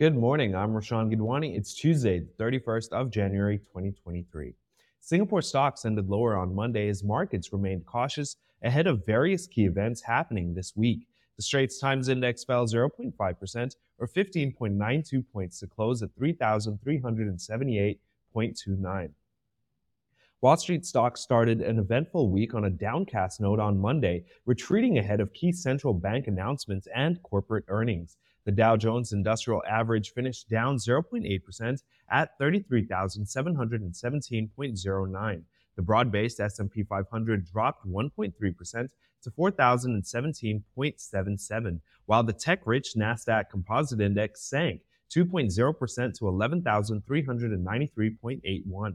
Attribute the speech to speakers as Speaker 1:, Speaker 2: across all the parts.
Speaker 1: Good morning. I'm Rashan Gidwani. It's Tuesday, the 31st of January, 2023. Singapore stocks ended lower on Monday as markets remained cautious ahead of various key events happening this week. The Straits Times Index fell 0.5% or 15.92 points to close at 3,378.29. Wall Street stocks started an eventful week on a downcast note on Monday, retreating ahead of key central bank announcements and corporate earnings. The Dow Jones Industrial Average finished down 0.8% at 33,717.09. The broad-based S&P 500 dropped 1.3% to 4,017.77, while the tech-rich Nasdaq Composite Index sank 2.0% to 11,393.81.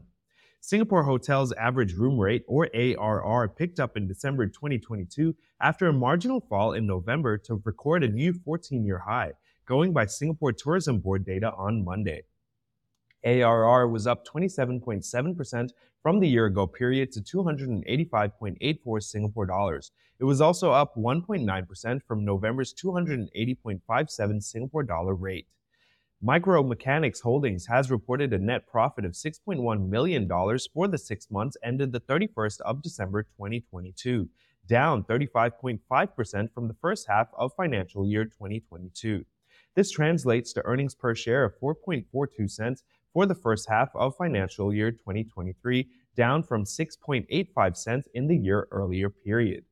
Speaker 1: Singapore Hotel's average room rate, or ARR, picked up in December 2022 after a marginal fall in November to record a new 14 year high, going by Singapore Tourism Board data on Monday. ARR was up 27.7% from the year ago period to 285.84 Singapore dollars. It was also up 1.9% from November's 280.57 Singapore dollar rate. Micro Mechanics Holdings has reported a net profit of $6.1 million for the six months ended the 31st of December 2022, down 35.5% from the first half of financial year 2022. This translates to earnings per share of 4.42 cents for the first half of financial year 2023, down from 6.85 cents in the year earlier period.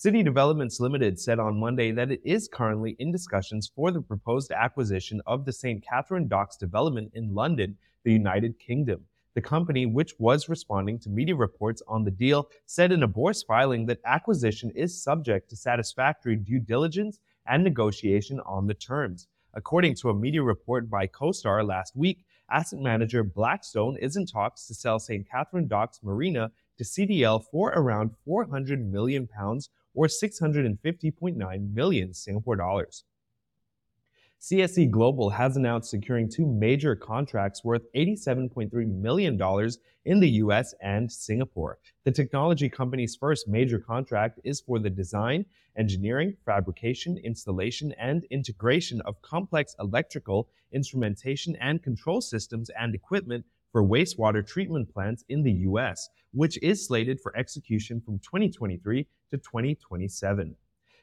Speaker 1: City Developments Limited said on Monday that it is currently in discussions for the proposed acquisition of the St. Katharine Docks development in London, the United Kingdom. The company, which was responding to media reports on the deal, said in a Bourse filing that acquisition is subject to satisfactory due diligence and negotiation on the terms. According to a media report by CoStar last week, asset manager Blackstone is in talks to sell St. Katharine Docks Marina to CDL for around 400 million pounds or 650.9 million Singapore dollars. CSE Global has announced securing two major contracts worth $87.3 million in the US and Singapore. The technology company's first major contract is for the design, engineering, fabrication, installation, and integration of complex electrical, instrumentation, and control systems and equipment for wastewater treatment plants in the US, which is slated for execution from 2023 to 2027.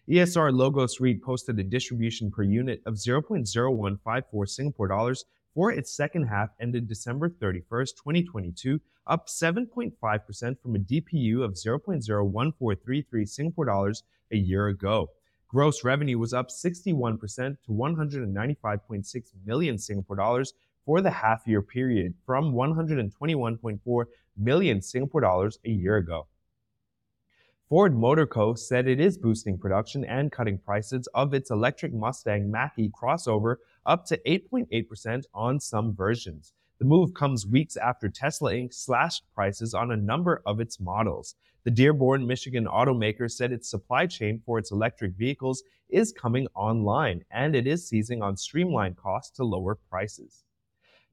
Speaker 1: ESR Logos REIT posted a distribution per unit of 0.0154 Singapore dollars for its second half ended December 31st, 2022, up 7.5% from a DPU of 0.01433 Singapore dollars a year ago. Gross revenue was up 61% to 195.6 million Singapore dollars for the half year period from 121.4 million Singapore dollars a year ago. Ford Motor Co. said it is boosting production and cutting prices of its electric Mustang Mach-E crossover up to 8.8% on some versions. The move comes weeks after Tesla Inc. slashed prices on a number of its models. The Dearborn, Michigan automaker said its supply chain for its electric vehicles is coming online and it is seizing on streamlined costs to lower prices.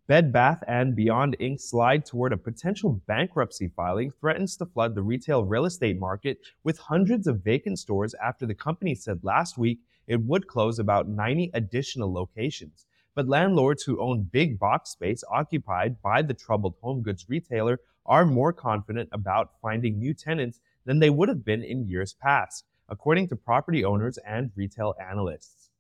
Speaker 1: Bed Bath & Beyond Inc. slide toward a potential bankruptcy filing threatens to flood the retail real estate market with hundreds of vacant stores after the company said last week it would close about 90 additional locations. But landlords who own big box space occupied by the troubled home goods retailer are more confident about finding new tenants than they would have been in years past, according to property owners and retail analysts.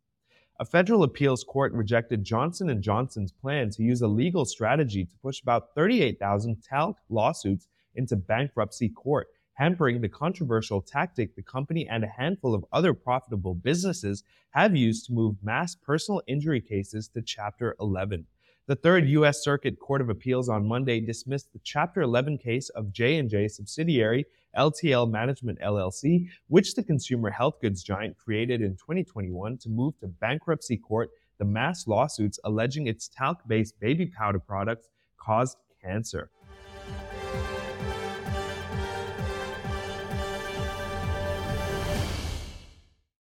Speaker 1: A federal appeals court rejected Johnson & Johnson's plan to use a legal strategy to push about 38,000 talc lawsuits into bankruptcy court, hampering the controversial tactic the company and a handful of other profitable businesses have used to move mass personal injury cases to Chapter 11. The Third U.S. Circuit Court of Appeals on Monday dismissed the Chapter 11 case of J&J subsidiary LTL Management LLC, which the consumer health goods giant created in 2021 to move to bankruptcy court the mass lawsuits alleging its talc-based baby powder products caused cancer.